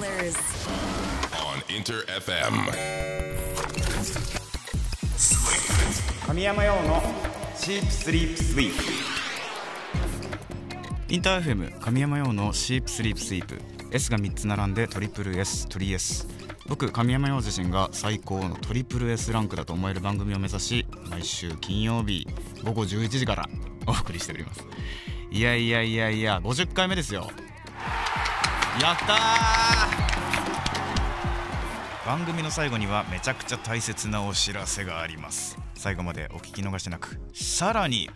colors. on Inter FM. 神山用のシープスリープスイープ。インター FM 神山用のシープスリープスイープ。S が3つ並んでトリプル S トリ S 僕神山用自身が最高のトリプル S ランクだと思える番組を目指し毎週金曜日午後11時からお送りしております。いやいやいやいや50回目ですよやったー。番組の最後にはめちゃくちゃ大切なお知らせがあります。最後までお聞き逃しなくさらに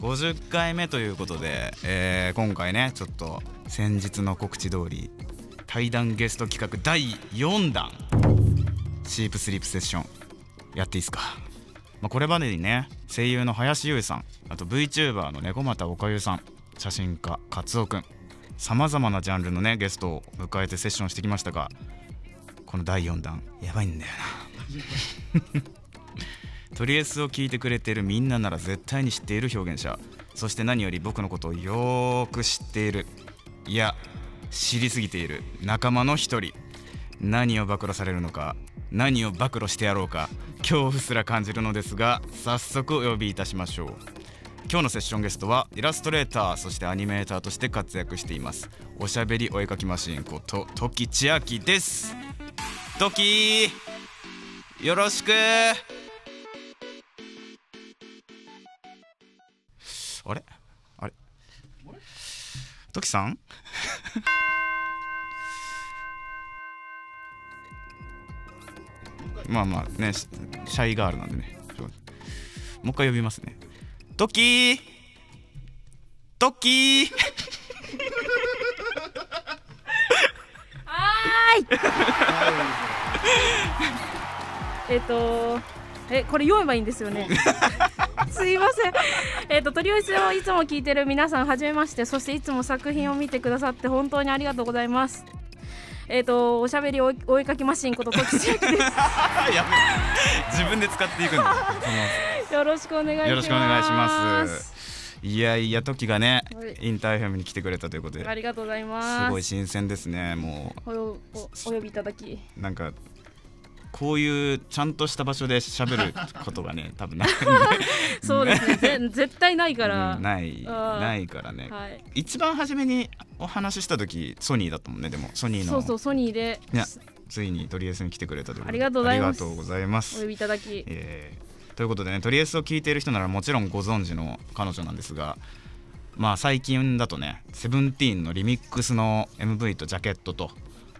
50回目ということで、えー今回ねちょっと先日の告知通り対談ゲスト企画第4弾シープスリープセッションやっていいですか、まあ、これまでにね声優の林優さんあと VTuber の猫又おかゆさん写真家カツオくんさまざまなジャンルのねゲストを迎えてセッションしてきましたがこの第4弾やばいんだよな。とりあえずを聞いてくれてるみんななら絶対に知っている表現者。そして何より僕のことをよーく知っている。いや知りすぎている。仲間の一人。何を暴露されるのか。何を暴露してやろうか。恐怖すら感じるのですが早速お呼びいたしましょう。今日のセッションゲストはイラストレーターそしてアニメーターとして活躍しています。おしゃべりお絵かきマシンこと時千秋です。時よろしく。あれ？あれ？時さん？まあまあねシャイガールなんでね。もう一回呼びますね。トキートキーはーい。えっと、え、これ読めばいいんですよね。すいません。えっと、とりあえずをいつも聞いてる皆さん、はじめまして、そしていつも作品を見てくださって、本当にありがとうございます。えっと、おしゃべりおお絵かきマシンこと、ときちあきでやめ自分で使っていくんだす。よろしくお願いします。よろしくお願いしますいやいや時がねはいインターフェムに来てくれたということでありがとうございます。すごい新鮮ですねもおよおお呼びいただき。うなんかこういうちゃんとした場所で喋ることがね 多分ないそうですね。ぜ絶対ないから。うんないないからね、はい。一番初めにお話しした時ソニーだったもんねでもソニーのそうそう、ソニーでいやついにトリエスに来てくれたということでありがとうございますありがとうございまおす呼びいただき。えーということでねトリエスを聞いている人ならもちろんご存知の彼女なんですがまあ最近だとねセブンティーンのリミックスの MV とジャケットと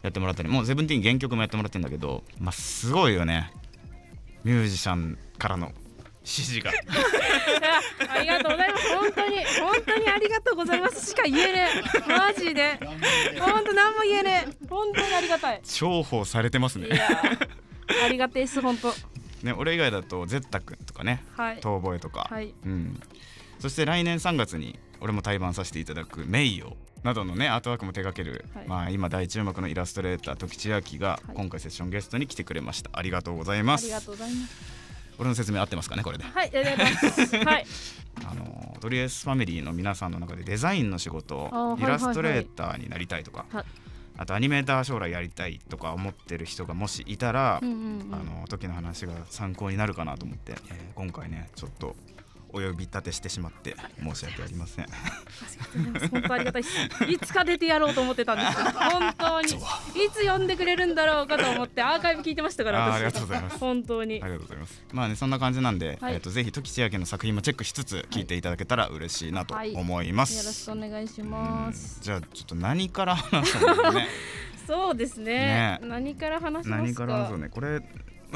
やってもらったりもうセブンティーン原曲もやってもらってるんだけどまあすごいよねミュージシャンからの指示が ありがとうございます。本当に、本当にありがとうございます。しか言えねえ。マジで。本当何も言えねえ。本当にありがたい。重宝されてますねありがてえです、本当。ね俺以外だとゼッタ君とかねはい。遠吠えとか、はい。うん、そして来年3月に俺も対バンさせていただく「名誉」などのねアートワークも手掛ける、はい。まあ、今大注目のイラストレーター時千秋がはい。今回セッションゲストに来てくれました。ありがとうございます。ありがとうございます。俺の説明合ってますかねこれで。はい、ありがとうございます。はい。あのトリエスファミリーの皆さんの中でデザインの仕事イラストレーターになりたいとか、はいあとアニメーター将来やりたいとか思ってる人がもしいたら、うんうんうん。あの時の話が参考になるかなと思って、えー今回ねちょっとお呼び立てしてしまって申し訳ありません本当ありがたいです。いつか出てやろうと思ってたんですよ。本当に。いつ呼んでくれるんだろうかと思ってアーカイブ聞いてましたから。私ありがとうございます本当にあ。りがとうございますまあねそんな感じなんで、はいえっ、とぜひ時千秋の作品もチェックしつつ聞いていただけたら嬉しいなとはい思います、よろしくお願いしうんます。じゃあちょっと何から話そうかね そうですねね。何から話しますか？何から話そうねこれ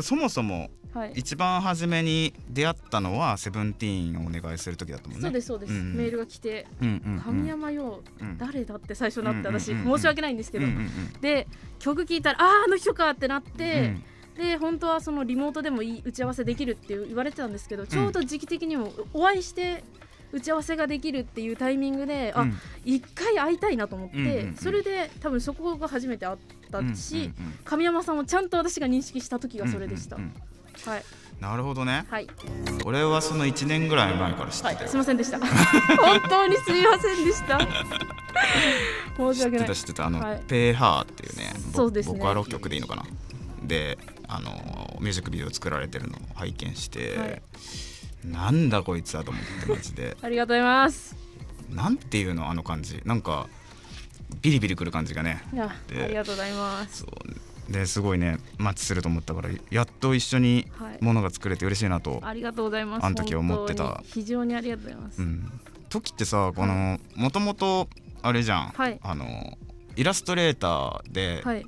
そもそもはい。一番初めに出会ったのはセブンティーンをお願いする時だったもんね。そうですそうです、うん。うんメールが来てうんうんうん。神山よ、うん誰だって最初なって私、うんうん申し訳ないんですけど、うんうんうん。で曲聞いたらあああの人かってなって、うん。で本当はそのリモートでもいい打ち合わせできるって言われてたんですけど、ちょうど時期的にもお会いして打ち合わせができるっていうタイミングで、あうん。一回会いたいなと思って、うんうんうん。それで多分そこが初めて会ったし、うんうんうん神山さんをちゃんと私が認識した時がそれでした、うんうんうんはい。なるほどね。はい、俺はその1年ぐらい前から知ってはい、すいませんでした。本当にすいませんでした。申し知って訳ないた知ってた。あの、はい。ペーハーっていうねボそうですね。ボカロ曲でいいのかな。であのミュージックビデオ作られてるのを拝見して、はい。なんだこいつだと思ってマジで。ありがとうございます。なんていうのあの感じ。なんかビリビリくる感じがね。いやでありがとうございます。そうですごいねマッチすると思ったからやっと一緒にはい。ものが作れて嬉しいなと、ありがとうございますあの時思ってた。非常にありがとうございます、うん。時ってさこのもともとあれじゃん、はい。あのイラストレーターではい。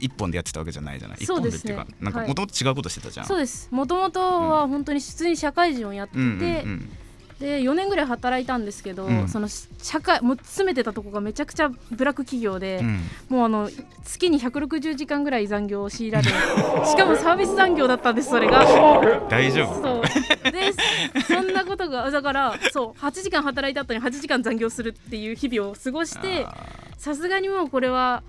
一本でやってたわけじゃないじゃない、一本でっていうかなんかはいもともと違うことしてたじゃん、そうです。もともとは本当に普通に社会人をやってて、うんうんうんで4年ぐらい働いたんですけど、うん。その社会もう詰めてたとこがめちゃくちゃブラック企業で、うん。もうあの月に160時間ぐらい残業を強いられしかもサービス残業だったんですそれが。大丈夫？そう。でそんなことがだからそう8時間働いた後に8時間残業するっていう日々を過ごしてあさすがにもうこれは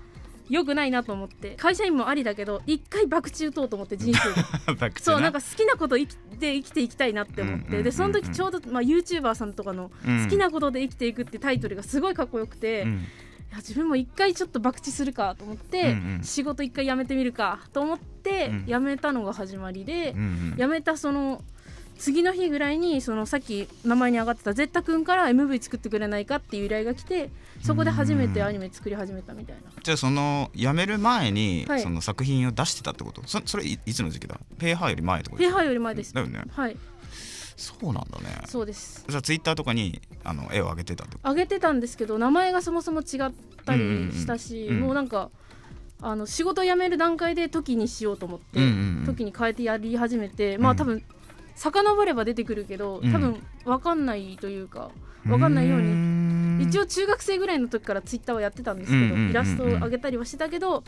良くないなと思って。会社員もありだけど一回博打打とうと思って人生で。そうなんか好きなこと生きで生きていきたいなって思って、でその時ちょうど、まあ、YouTuber さんとかのうん。好きなことで生きていくってタイトルがすごいかっこよくて、いうん。や自分も一回ちょっと博打するかと思って、うんうん。仕事一回辞めてみるかと思ってうん。辞めたのが始まりで、うんうん。辞めたその次の日ぐらいにそのさっき名前に上がってたゼッタ君から MV 作ってくれないかっていう依頼が来てそこで初めてアニメ作り始めたみたいな。じゃあその辞める前にはい。その作品を出してたってこと？そそれいいつの時期だ？ペーハーより前ってこと？ペーハーより前です。だよね。はい。そうなんだね。そうです。じゃあツイッターとかにあの絵を上げてたってこと？上げてたんですけど名前がそもそも違ったりしたし、もうなんかあの仕事辞める段階で時にしようと思って、うんうんうん。時に変えてやり始めて、まあ多分遡れば出てくるけどうん。多分分かんないというか分かんないように。に一応中学生ぐらいの時からツイッターはやってたんですけど、イラストを上げたりはしてたけど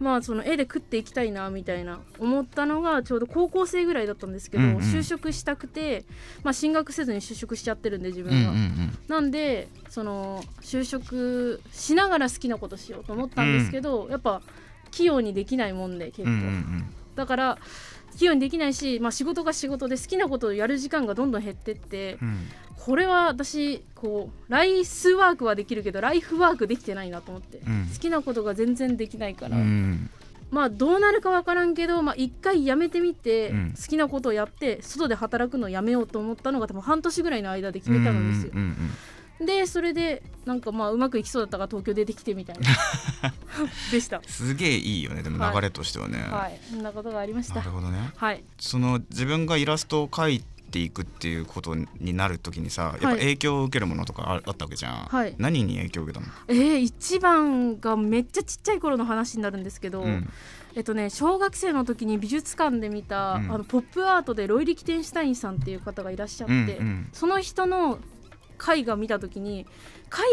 まあその絵で食っていきたいなみたいな思ったのがちょうど高校生ぐらいだったんですけど、就職したくて、まあ、進学せずに就職しちゃってるんで自分うんは。なんでその就職しながら好きなことしようと思ったんですけど、やっぱ器用にできないもんで結構、だから器用にできないし、まあ、仕事が仕事で好きなことをやる時間がどんどん減ってって、うん。うんこれは私こうライスワークはできるけどライフワークできてないなと思って、うん。好きなことが全然できないから、うん。まあどうなるかわからんけど、まあ、一回やめてみて、うん。好きなことをやって外で働くのをやめようと思ったのが多分半年ぐらいの間で決めたのですよ。うんうんうんでそれでなんかまあうまくいきそうだったから東京出てきてみたいな。でした。すげえいいよね。でもはい。流れとしてはね、はい。そんなことがありました。なるほどね。はい。その自分がイラストを描いていくっていうことになるときにさやっぱはい。影響を受けるものとかああったわけじゃん、はい。何に影響を受けたの、えー、一番がめっちゃちっちゃい頃の話になるんですけど、うん。えっとね小学生の時に美術館で見た、うん。あのポップアートでロイ・リキテンシュタインさんっていう方がいらっしゃって、うんうん。その人の絵画見た時に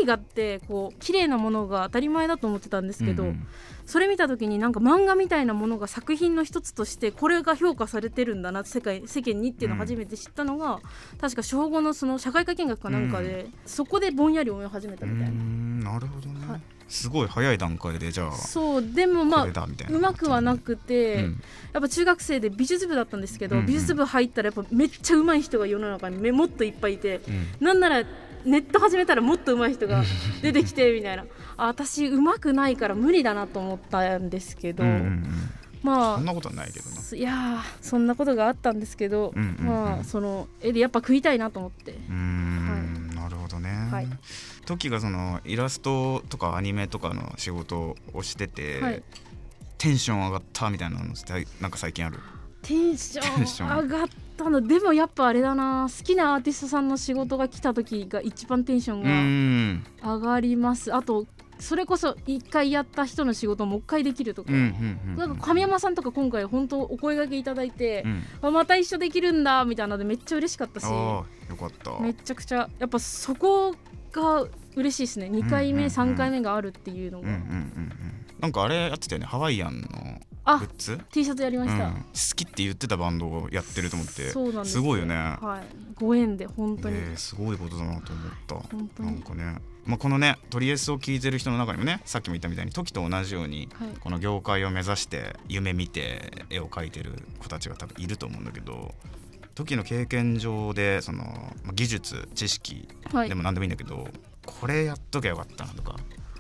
絵画ってこう綺麗なものが当たり前だと思ってたんですけど、うんうん。それ見た時になんか漫画みたいなものが作品の一つとしてこれが評価されてるんだな世界世間にっていうのを初めて知ったのが、確か小5のその社会科見学かなんかで、そこでぼんやり思い始めたうみたいな。んなるほどね、はいすごい早い段階でじゃあそうでもまこあうまくはなくて、うん。やっぱ中学生で美術部だったんですけど、うんうん。美術部入ったらやっぱめっちゃ上手い人が世の中にめもっといっぱいいて、うん。なんならネット始めたらもっと上手い人が出てきてみたいな。あ私上手くないから無理だなと思ったんですけど、うんうんうん。まあそんなことはないけどいやーそんなことがあったんですけど、うんうんうん。まあその絵でやっぱ食いたいなと思って。うーんなるほどね、はい時がそのイラストとかアニメとかの仕事をしてて、はい。テンション上がったみたいなのってなんか最近ある？テンション上がったの。でもやっぱあれだな。好きなアーティストさんの仕事が来た時が一番テンションうが上がります。あとそれこそ一回やった人の仕事をもう一回できるとか、なんか神山さんとか今回本当お声掛けいただいてう、ん。あまた一緒できるんだみたいなのでめっちゃ嬉しかったし。よかった。めちゃくちゃやっぱそこが嬉しいですね。2回目、うんうんうん。3回目があるっていうのが、うんうんなんかあれやってたよね。ハワイアンのあグッズ？T シャツやりました、うん、好きって言ってたバンドをやってると思って。そうなんですごいよね、はい。ご縁で本当に、えーすごいことだなと思った。本当に。なんかね、まあ、このねトリエスを聴いてる人の中にもねさっきも言ったみたいに時と同じように、はい。この業界を目指して夢見て絵を描いてる子たちが多分いると思うんだけど時の経験上でそのまあ技術知識はい。でも何でもいいんだけど、これやっときゃよかったなとか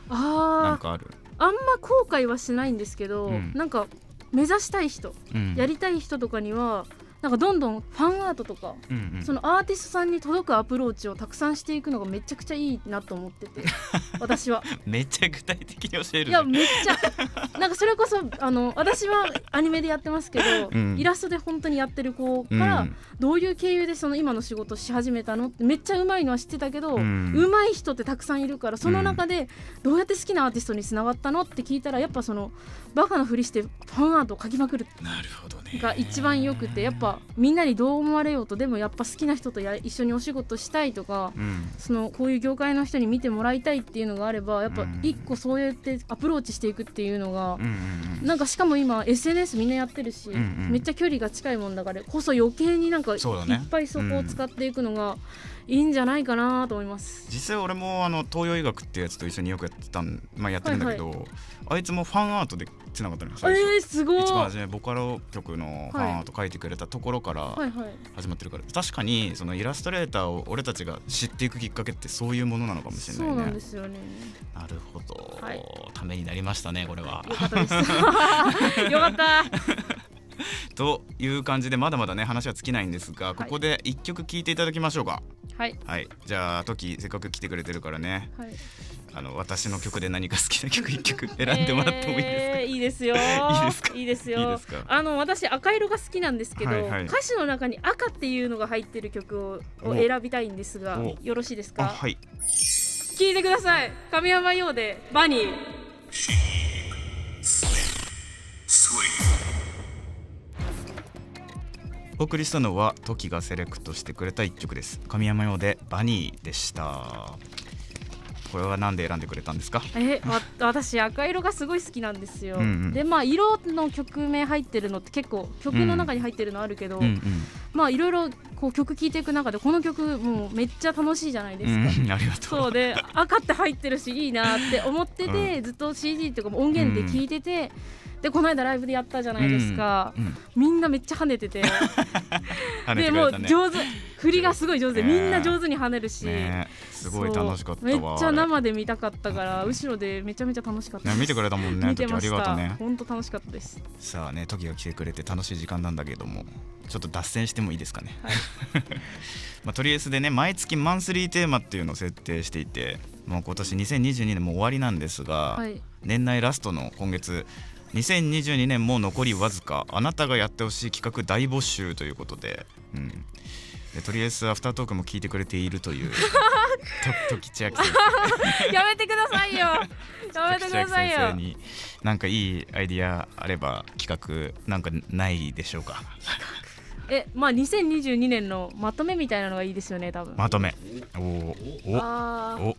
なんああかある、あんま後悔はしないんですけど、うん。なんか目指したい人うん、やりたい人とかにはなんかどんどんファンアートとか、うんうん。そのアーティストさんに届くアプローチをたくさんしていくのがめちゃくちゃいいなと思ってて 私は。めっちゃ具体的に教える。ねいやめっちゃ。なんかそれこそあの私はアニメでやってますけど、うん。イラストで本当にやってる子うん。から、どういう経由でその今の仕事し始めたの？ってめっちゃうまいのは知ってたけど、ううんまい人ってたくさんいるからその中でどうやって好きなアーティストにつながったの？って聞いたらやっぱそのバカなふりしてファンアートを描きまくる。なるほどね。が一番よくてやっぱみんなにどう思われようとでもやっぱ好きな人とや一緒にお仕事したいとかうん。そのこういう業界の人に見てもらいたいっていうのがあればやっぱうん。一個そうやってアプローチしていくっていうのがうんなんかしかも今 SNS みんなやってるし、んうん。めっちゃ距離が近いもんだからこそ余計になんかいっそうだね。ぱいそこを使っていくのがいいんじゃないかなと思います。実際俺もあの東洋医学ってやつと一緒によくやってたん、まあ、やってるんだけど、あいつもファンアートでつながったのよ最初、えー、すごい。一番初めボカロ曲のファンアート書いてくれたところから始まってるから、確かにそのイラストレーターを俺たちが知っていくきっかけってそういうものなのかもしれないね。そうなんですよね。なるほど、はい。ためになりましたねこれは。よかった。です。よかった。という感じでまだまだね話は尽きないんですがここで一曲聴いていただきましょうか。はい。はい。じゃあトキせっかく来てくれてるからね。はい。あの私の曲で何か好きな曲一曲選んでもらってもいいですか、えーいいですよ。いいですか？いいですよ。いいですか？あの私赤色が好きなんですけど、はいはい歌詞の中に赤っていうのが入ってる曲をおを選びたいんですがお、よろしいですか？あはい聞いてください。神山用でバニー。お送りしたのはトキがセレクトしてくれた一曲です神山用でバニーでしたこれは何で選んでくれたんですか？えわ私赤色がすごい好きなんですよ、うんうん。でまあ色の曲名入ってるのって結構曲の中に入ってるのあるけど、うんうん。まあいろいろこう曲聴いていく中でこの曲もうめっちゃ楽しいじゃないですか、うん、ありがとう。そうで赤って入ってるしいいなって思ってて、ずっと CD とかも音源で聴いてて、でこの間ライブでやったじゃないですか、うんうん。みんなめっちゃ跳ねてて。跳ねでもう上手。振りがすごい上手。で、ねみんな上手に跳ねるし、ねすごい楽しかっためっちゃ生で見たかったから後ろでめちゃめちゃ楽しかったです。ね見てくれたもんね見てました。うね。本当楽しかったです。さあね時が来てくれて楽しい時間なんだけどもちょっと脱線してもいいですかね、はい。まあ、とりあえずでね毎月マンスリーテーマっていうのを設定していてもう今年2022年も終わりなんですが、はい。年内ラストの今月2022年も残りわずか。あなたがやってほしい企画大募集ということで,、うん、でとりあえずアフタートークも聞いてくれているという。と時千秋先生。やめてくださいよ。やめてくださいよ。先生になんかいいアイディアあれば企画なんかないでしょうか。えまあ2022年のまとめみたいなのがいいですよね多分。まとめ。おおおお。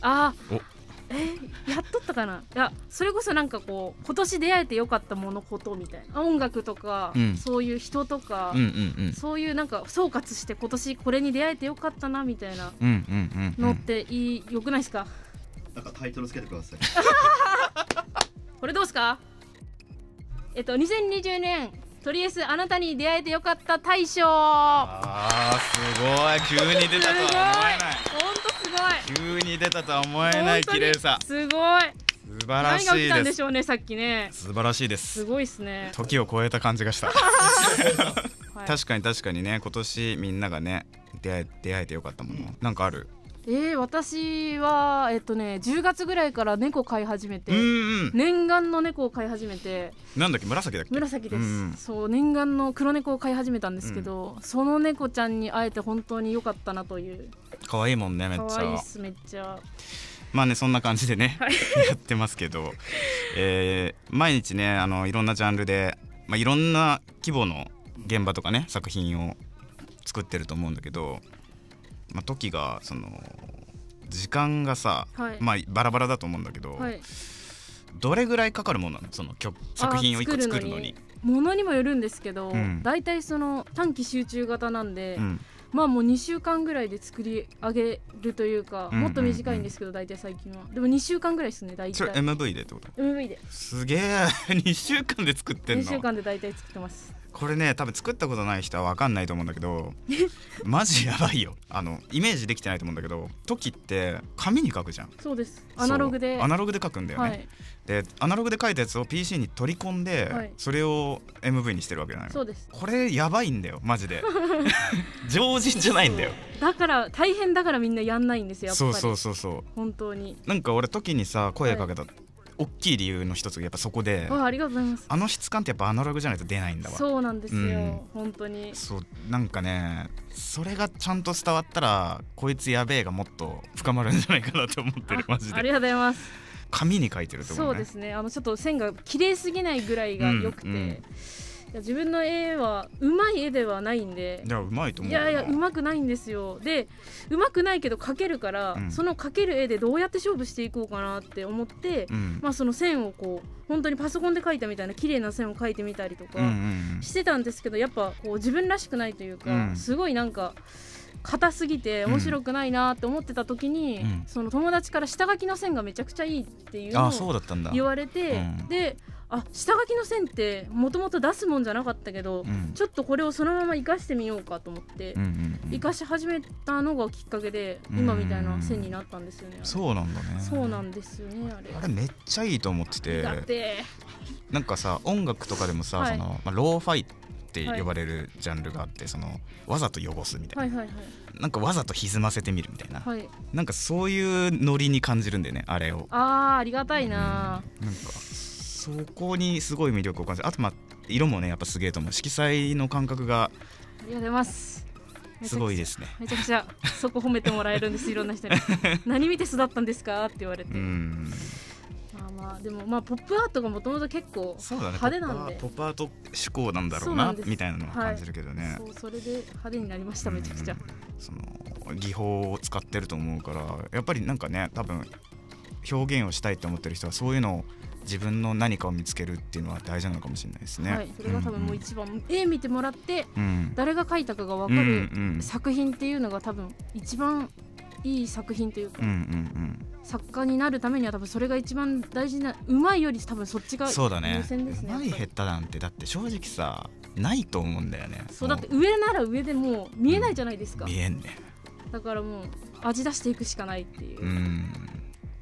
あー。おえやっとったかな？いやそれこそなんかこう今年出会えてよかったものことみたいな。音楽とか、うん。そういう人とか、うんうんうん。そういうなんか総括して今年これに出会えてよかったなみたいなうんうんうんのっうんていい、よくないですか？なんかタイトルつけてください。これどうですか？えっと2020年とりあえずあなたに出会えてよかった大賞あーすごい。急に出たとは思えない。本当すごい。急に出たとは思えない綺麗さ。すごい。素晴らしいでですしょうねさっきね。素晴らしいです。すごいですね、時を超えた感じがした。はい、確かに確かにね今年みんながね出会え出会えてよかったもの。なんかある？えー、私はえっとね10月ぐらいから猫飼い始めて、うんうん。念願の猫を飼い始めてなんだっけ？紫だっけ？紫です、うんそう念願の黒猫を飼い始めたんですけど、その猫ちゃんに会えて本当に良かったなという。可愛いもんねめっち可愛いっゃすめっちゃ。まあねそんな感じでね、はい。やってますけど、えー毎日ねあのいろんなジャンルで、まあ、いろんな規模の現場とかね作品を作ってると思うんだけど、まあ、時がその時間がさ、はい。まあバラバラだと思うんだけど、はい。どれぐらいかかるもんなの？その曲作品を一個作るのに。ものにもよるんですけど、うん。大体その短期集中型なんで、うん。まあもう2週間ぐらいで作り上げるというか、うんうんうんもっと短いんですけど大体最近は。でも2週間ぐらいですね大それ体 MV でってこと MV で。すげえ。2週間で作ってん2週の間で大体作ってますこれね多分作ったことない人は分かんないと思うんだけど マジやばいよ。あのイメージできてないと思うんだけど時って紙に書くじゃん。そうです。アナログで。アナログで書くんだよね、はい。でアナログで書いたやつを PC に取り込んで、はい。それを MV にしてるわけじゃないそうです。これやばいんだよマジで。常人じゃないんだよ。だから大変だからみんなやんないんですよやっぱり。そうそうそうそう。本当に。なんか俺時にさ声かけた、大きい理由の一つがやっぱそこであありがとうございます。あの質感ってやっぱアナログじゃないと出ないんだわ。そうなんですよ、うん。本当に。そうなんかねそれがちゃんと伝わったらこいつやべえがもっと深まるんじゃないかなと思ってるマジで。ありがとうございます。紙に書いてると思うね。そうですね。あのちょっと線が綺麗すぎないぐらいが良くて、うんうんいや自分の絵はうまい絵ではないんで。いやうまいと思いうやいやうままくないんですよ。でうまくないけど描けるから、うん。その描ける絵でどうやって勝負していこうかなって思って、うん。まあその線をこう本当にパソコンで描いたみたいな綺麗な線を描いてみたりとかしてたんですけどやっぱこう自分らしくないというか、うん。すごいなんか硬すぎて面白くないなって思ってた時に、うん。その友達から下書きの線がめちゃくちゃいいっていうのあをそうだったんだ。言われて、うん。であ下書きの線ってもともと出すもんじゃなかったけど、うん。ちょっとこれをそのまま生かしてみようかと思って、うんうんうん。生かし始めたのがきっかけで、うん。今みたいな線になったんですよね。そうなんだね。そうなんですよねあれ。あれめっちゃいいと思ってて。だってなんかさ音楽とかでもさ、はい。そのまあ、ローファイって呼ばれるジャンルがあって、そのわざと汚すみたいな、はいはいなんかわざと歪ませてみるみたいな、はい。はい。なんかそういうノリに感じるんだよねあれを。あーありがたいな。うん。なんかそこにすごい魅力を感じる。あとまあ色もねやっぱすげえと思う。色彩の感覚がありがとうございます。すごいですね。めちゃくちゃそこ褒めてもらえるんです。いろんな人に。何見て育ったんですかって言われて、うん。まあまあでもまあポップアートがもともと結構派手なんで。ポップアート思考なんだろうなみたいなのは感じるけどね、そうそれで派手になりましためちゃくちゃ、その技法を使ってると思うからやっぱりなんかね多分表現をしたいと思ってる人はそういうのを自分の何かを見つけるっていうのは大事なのかもしれないですね。はいそれが多分もう一番、絵見てもらってうん。誰が描いたかが分かうんるうん。作品っていうのが多分一番いい作品というか、うんうん作家になるためには多分それが一番大事なうまいより多分そっちうがんそうだね。優先ですねうまいやっぱり。下手なんてだって正直さないと思うんだよね。そうだって上なら上でもう見えないじゃないですか、見えんね。だからもう味出していくしかないっていう、うん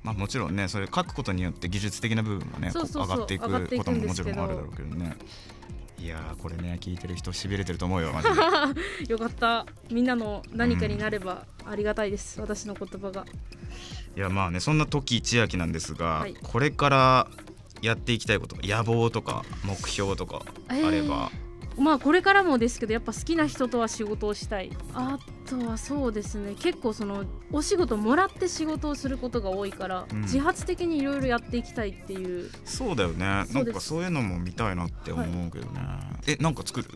まあもちろんねそれ書くことによって技術的な部分もね上がっていくことももちろんあるだろうけどね。いやーこれね聞いてる人しびれてると思うよマジで。よかった。みんなの何かになればありがたいです、私の言葉が。いやまあねそんな時千秋なんですが、はい。これからやっていきたいこと野望とか目標とかあれば、まあこれからもですけどやっぱ好きな人とは仕事をしたい。あとはそうですね。結構そのお仕事もらって仕事をすることが多いから、うん。自発的にいろいろやっていきたいっていう。そうだよね。なんかそういうのも見たいなって思うけどね、えなんか作る？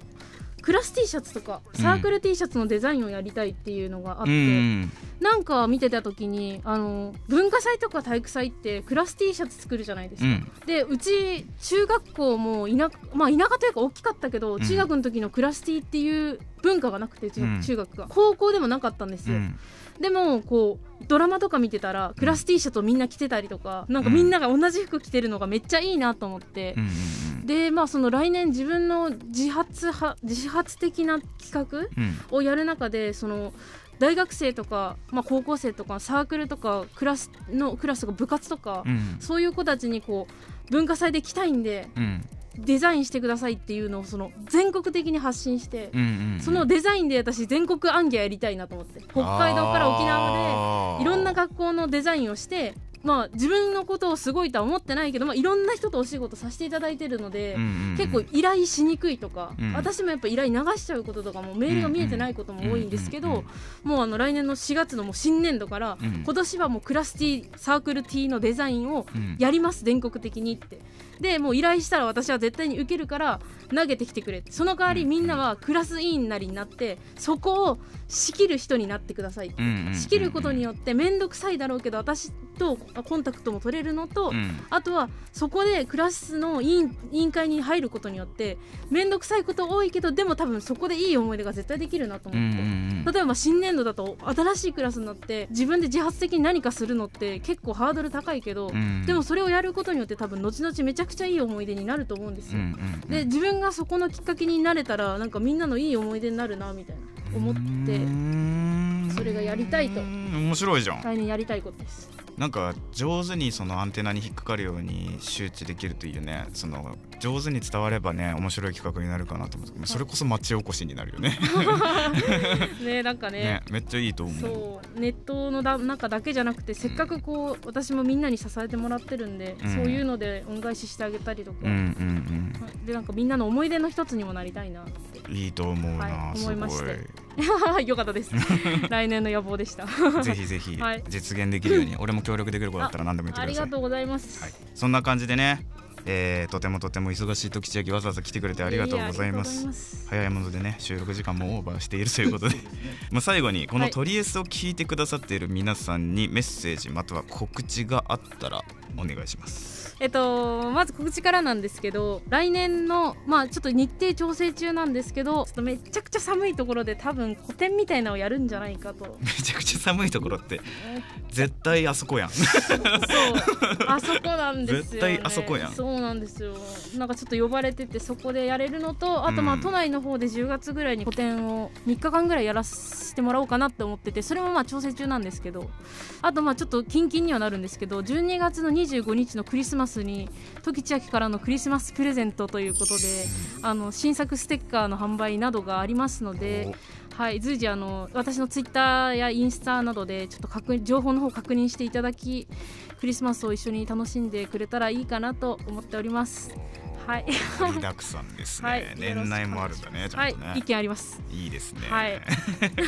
クラス T シャツとかサークル T シャツのデザインをやりたいっていうのがあって、うんなんか見てた時にあの文化祭とか体育祭ってクラス T シャツ作るじゃないですか、うん。でうち中学校も田,、まあ、田舎というか大きかったけど、ん。中学の時のクラス T っていう文化がなくて中学が、高校でもなかったんですよ、うん。でもこうドラマとか見てたらクラス T シャツをみんな着てたりとかなんかみんなが同じ服着てるのがめっちゃいいなと思って、うんうん。でまあその来年自分の自発派自発的な企画うん。をやる中でその大学生とか、まあ、高校生とかサークルとかクラスのクラスとか部活とか、うん。そういう子たちにこう文化祭で来たいんでうん。デザインしてくださいっていうのをその全国的に発信して、うんうんそのデザインで私全国暗記やりたいなと思って北海道から沖縄でいろんな学校のデザインをしてまあ自分のことをすごいとは思ってないけど、まあ、いろんな人とお仕事させていただいてるので、結構依頼しにくいとか、うん。私もやっぱ依頼流しちゃうこととかもメールが見えてないことも多いんですけど、うんうんもうあの来年の4月のもう新年度から、うん。今年はもうクラス T サークル T のデザインをうん。やります全国的にってでもう依頼したら私は絶対に受けるから投げてきてくれその代わりみんなはクラス委員なりになってそこを仕切る人になってください仕切ることによって面倒くさいだろうけど私とコンタクトも取れるのと、うん。あとはそこでクラスの委員委員会に入ることによって面倒くさいこと多いけどでも多分そこでいい思い出が絶対できるなとうんう思って。ん。例えば新年度だと新しいクラスになって自分で自発的に何かするのって結構ハードル高いけど、うん。でもそれをやることによって多分後々めちゃくちゃいい思い出になると思うんですうんうよ。んうん。で自分がそこのきっかけになれたらなんかみんなのいい思い出になるなみたいな思って。てそれがやりたいと。面白いじゃん。来年やりたいことです。なんか上手にそのアンテナに引っかかるように周知できるといいよねその上手に伝わればね面白い企画になるかなと思って それこそ町おこしになるよね。ねなんかね。ねめっちゃいいと思う。そうネットのだ中だけじゃなくてせっかくこう私もみんなに支えてもらってるんで、うん。そういうので恩返ししてあげたりとか、うんうんでなんかみんなの思い出の一つにもなりたいなって。うんいいと思うな、はい思いまして よかったです。来年の野望でした。ぜひぜひ はい。実現できるように、俺も協力できることだったら何でも言ってあください。りがとうございます、はい、そんな感じでね、えーとてもとても忙しい時千秋わざわざ来てくれてありがとうございます。早いものでね収録時間もオーバーしているということで。まあ最後にこのはい。トリエスを聞いてくださっている皆さんにメッセージまたは告知があったらお願いします。えっとまず告知からなんですけど来年のまあちょっと日程調整中なんですけどちょっとめちゃくちゃ寒いところで多分個展みたいなのをやるんじゃないかと。めちゃくちゃ寒いところって絶対あそこやん。そう。あそこなんですよ、ね、絶対あそこやん。そうなんですよ。なんかちょっと呼ばれててそこでやれるのとあとまあうん。都内の方で10月ぐらいに個展を3日間ぐらいやらせてもらおうかなって思っててそれもまあ調整中なんですけどあとまあちょっとキンキンにはなるんですけど12月の25日のクリスマスに時千秋からのクリスマスプレゼントということであの新作ステッカーの販売などがありますのではい、随時あの私のツイッターやインスタなどでちょっと確認情報の方確認していただきクリスマスを一緒に楽しんでくれたらいいかなと思っております。はい、盛りだくさんですね、はい年内もあるんだねちゃんとね、はい、意見あります。いいですね。はい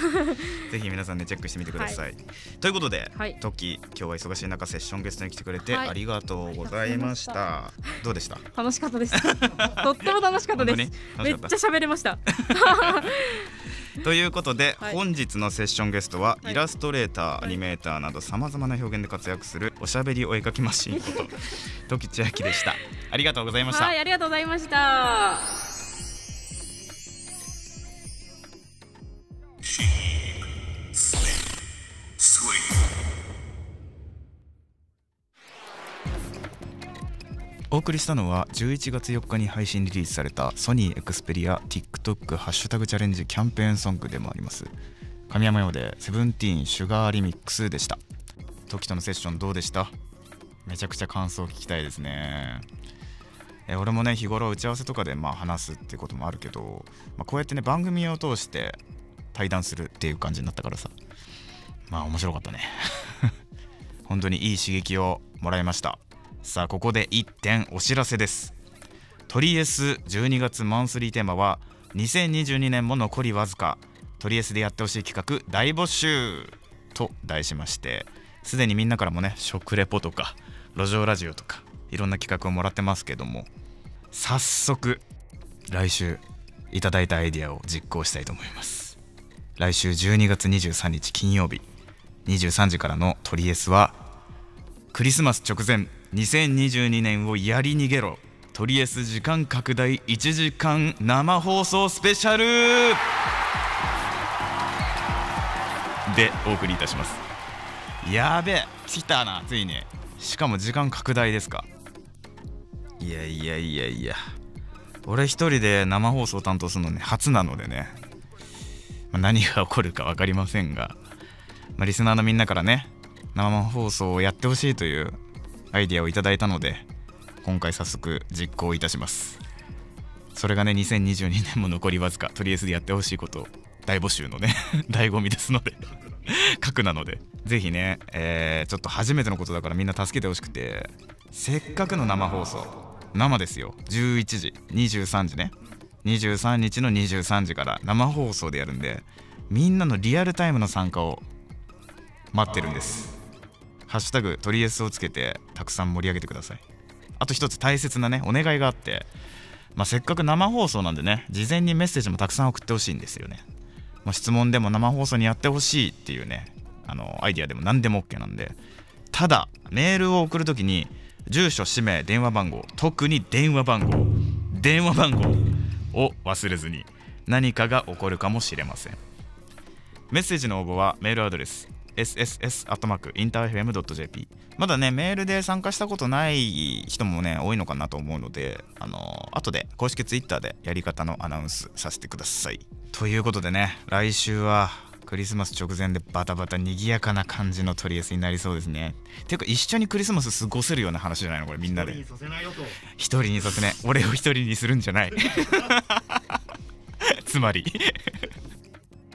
ぜひ皆さんねチェックしてみてください。ということで、はいトッキー今日は忙しい中セッションゲストに来てくれてはいありがとうございました。どうでした？楽しかったです。とっても楽しかったです。めっちゃ喋れました。ということで、はい本日のセッションゲストは、はいイラストレーター、いアニメーターなどさまざまな表現で活躍するおしゃべりお絵かきマシンこと 時千秋でした。ありがとうございました。はい、ありがとうございました。お送りしたのは11月4日に配信リリースされたソニーエクスペリア TikTok ハッシュタグチャレンジキャンペーンソングでもあります。神山用でセブンティーンシュガーリミックスでした。時とのセッションどうでした？めちゃくちゃ感想を聞きたいですね。え俺もね日頃打ち合わせとかでまあ話すってこともあるけど、まあ、こうやってね番組を通して対談するっていう感じになったからさ。まあ面白かったね。本当にいい刺激をもらいました。さあここで1点お知らせです。トリエス12月マンスリーテーマは2022年も残りわずかトリエスでやってほしい企画大募集と題しましてすでにみんなからもね食レポとか路上ラジオとかいろんな企画をもらってますけども早速来週いただいたアイディアを実行したいと思います。来週12月23日金曜日23時からのトリエスはクリスマス直前2022年をやり逃げろ。トリエス時間拡大。1時間生放送スペシャル。でお送りいたします。やべえ。来たなついに。しかも時間拡大ですか。いやいやいやいや。俺一人で生放送担当するのね初なのでね、まあ何が起こるか分かりませんが、まあリスナーのみんなからね生放送をやってほしいというアイデアをいただいたので今回早速実行いたします。それがね2022年も残りわずかとりあえずやってほしいこと大募集のね 醍醐味ですので核なのでぜひね、えーちょっと初めてのことだからみんな助けてほしくてせっかくの生放送生ですよ。11時23時ね。23日の23時から生放送でやるんでみんなのリアルタイムの参加を待ってるんです。ハッシュタグトリエスをつけてたくさん盛り上げてください。あと一つ大切なねお願いがあって、まあ、せっかく生放送なんでね事前にメッセージもたくさん送ってほしいんですよね、まあ、質問でも生放送にやってほしいっていうねあのアイディアでも何でも OK なんで。ただメールを送るときに住所氏名電話番号特に電話番号電話番号を忘れずに何かが起こるかもしれません。メッセージの応募はメールアドレス sss.interfm.jp まだねメールで参加したことない人もね多いのかなと思うのであの後で公式 Twitter でやり方のアナウンスさせてください。ということでね来週はクリスマス直前でバタバタ賑やかな感じのトリエスになりそうですね。ていうか一緒にクリスマス過ごせるような話じゃないのこれみんなで。させないよと。一人にさせね俺を一人にするんじゃない。つまり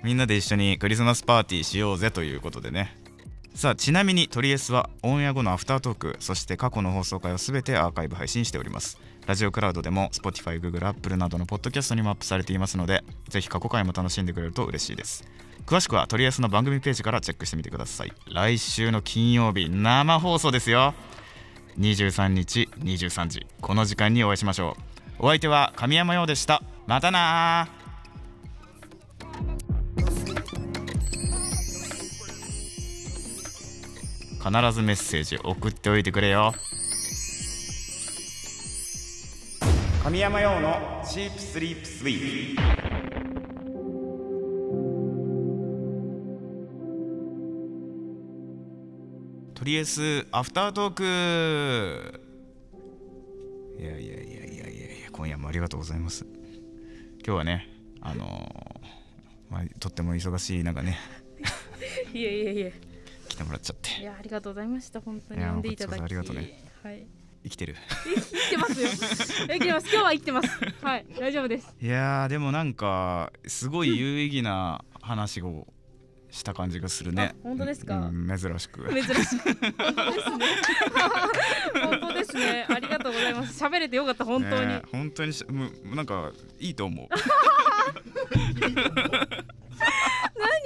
みんなで一緒にクリスマスパーティーしようぜということでね。さあちなみにトリエスはオンエア後のアフタートークそして過去の放送回を全てアーカイブ配信しております。ラジオクラウドでも Spotify、Google、Apple などのポッドキャストにもアップされていますのでぜひ過去回も楽しんでくれると嬉しいです。詳しくはトリエスの番組ページからチェックしてみてください。来週の金曜日生放送ですよ。23日23時。この時間にお会いしましょう。お相手は神山陽でした。またな必ずメッセージ送っておいてくれよ。神山陽のチープスリープスイーとりあえずアフタートーク。いやいやいやいやいやいや今夜もありがとうございます。今日はねあのーまあ、とっても忙しい中ね。いえいえいえ。来てもらっちゃって。いやありがとうございました。本当に呼んでいただき。ありがとうね。はい。生きてる。生きてますよ。生きてます。今日は生きてます。はい。大丈夫です。いやーでもなんかすごい有意義な話をした感じがするね。あ本当ですか？うん珍しく。珍しい本当ですね。本当ですね。ありがとうございます。喋れてよかった本当に、ね本当にしむなんかいいと思う。何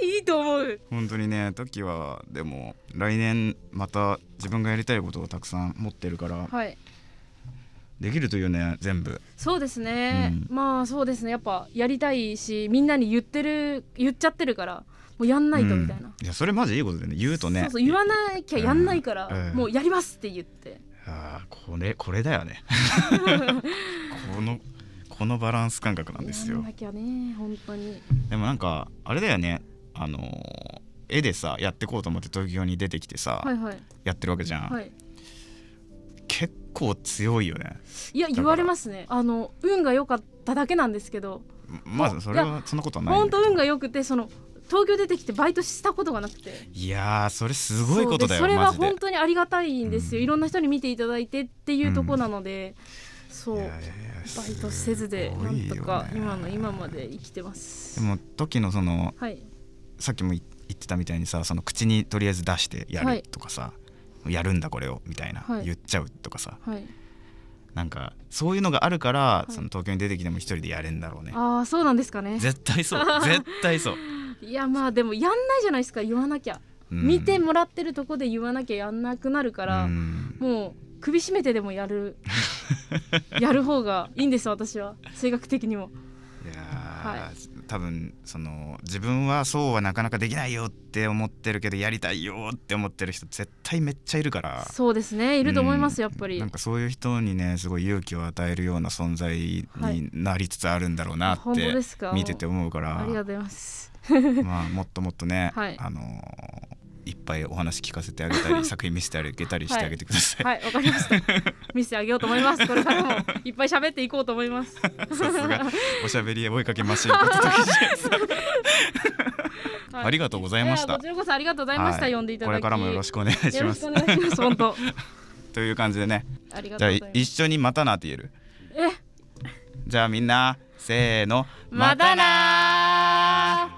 いいと思う。本当にね時はでも来年また自分がやりたいことをたくさん持ってるからはい。できるというね全部。そうですね、まあそうですね。やっぱやりたいしみんなに言ってる言っちゃってるからもうやんないとみたいな、うんいやそれマジいいことでね。言うとね。そうそう言わなきゃやんないから、うん。うん。もうやりますって言って。あーこれこれだよね。このこのバランス感覚なんですよ。やんなきゃね本当に。でもなんかあれだよねあのー絵でさやってこうと思って東京に出てきてさ、はいはい。やってるわけじゃん、はい。結構強いよね。いや言われますね。あの運が良かっただけなんですけど。まずそれはそんなことはないん本当運が良くてその東京出てきてバイトしたことがなくて。いやーそれすごいことだよそれは本当にありがたいんですよ、うん。いろんな人に見ていただいてっていうとこなので、そう。いやいやいやバイトせずでなんとか今の今まで生きてます。でも時のそのはいさっきも言ってたみたいにさその口にとりあえず出してやはい。るとかさ、やるんだこれをみたいな、はい。言っちゃうとかさ。はい。なんかそういうのがあるから、い。その東京に出てきても一人でやれんだろうね。ああそうなんですかね。絶対そう。絶対そう、いやまあでもやんないじゃないですか言わなきゃ、うん。見てもらってるとこで言わなきゃやんなくなるから、うん。もう首絞めてでもやる やる方がいいんです私は。性格的にも。いやー、は多分その自分はそうはなかなかできないよって思ってるけどやりたいよって思ってる人絶対めっちゃいるから。そうですね。いると思います、うん。やっぱり。なんかそういう人にねすごい勇気を与えるような存在になりつつあるんだろうなってですか？見てて思うから。ありがとうございます。まあもっともっとね、はい。あのーいっぱいお話聞かせてあげたり 作品見せてあげたりしてあげてください、はい。わかりました。見せてあげようと思います。これからもいっぱい喋っていこうと思います。さすが。おしゃべり追いかけマシンありがとうございました。こちらこそありがとうございました、はい。呼んでいただきこれからもよろしくお願いします。よろしくお願いします。本当。という感じでね。ありがじゃあとうございます。一緒にまたなって言える？え？じゃあみんなせーの。またなー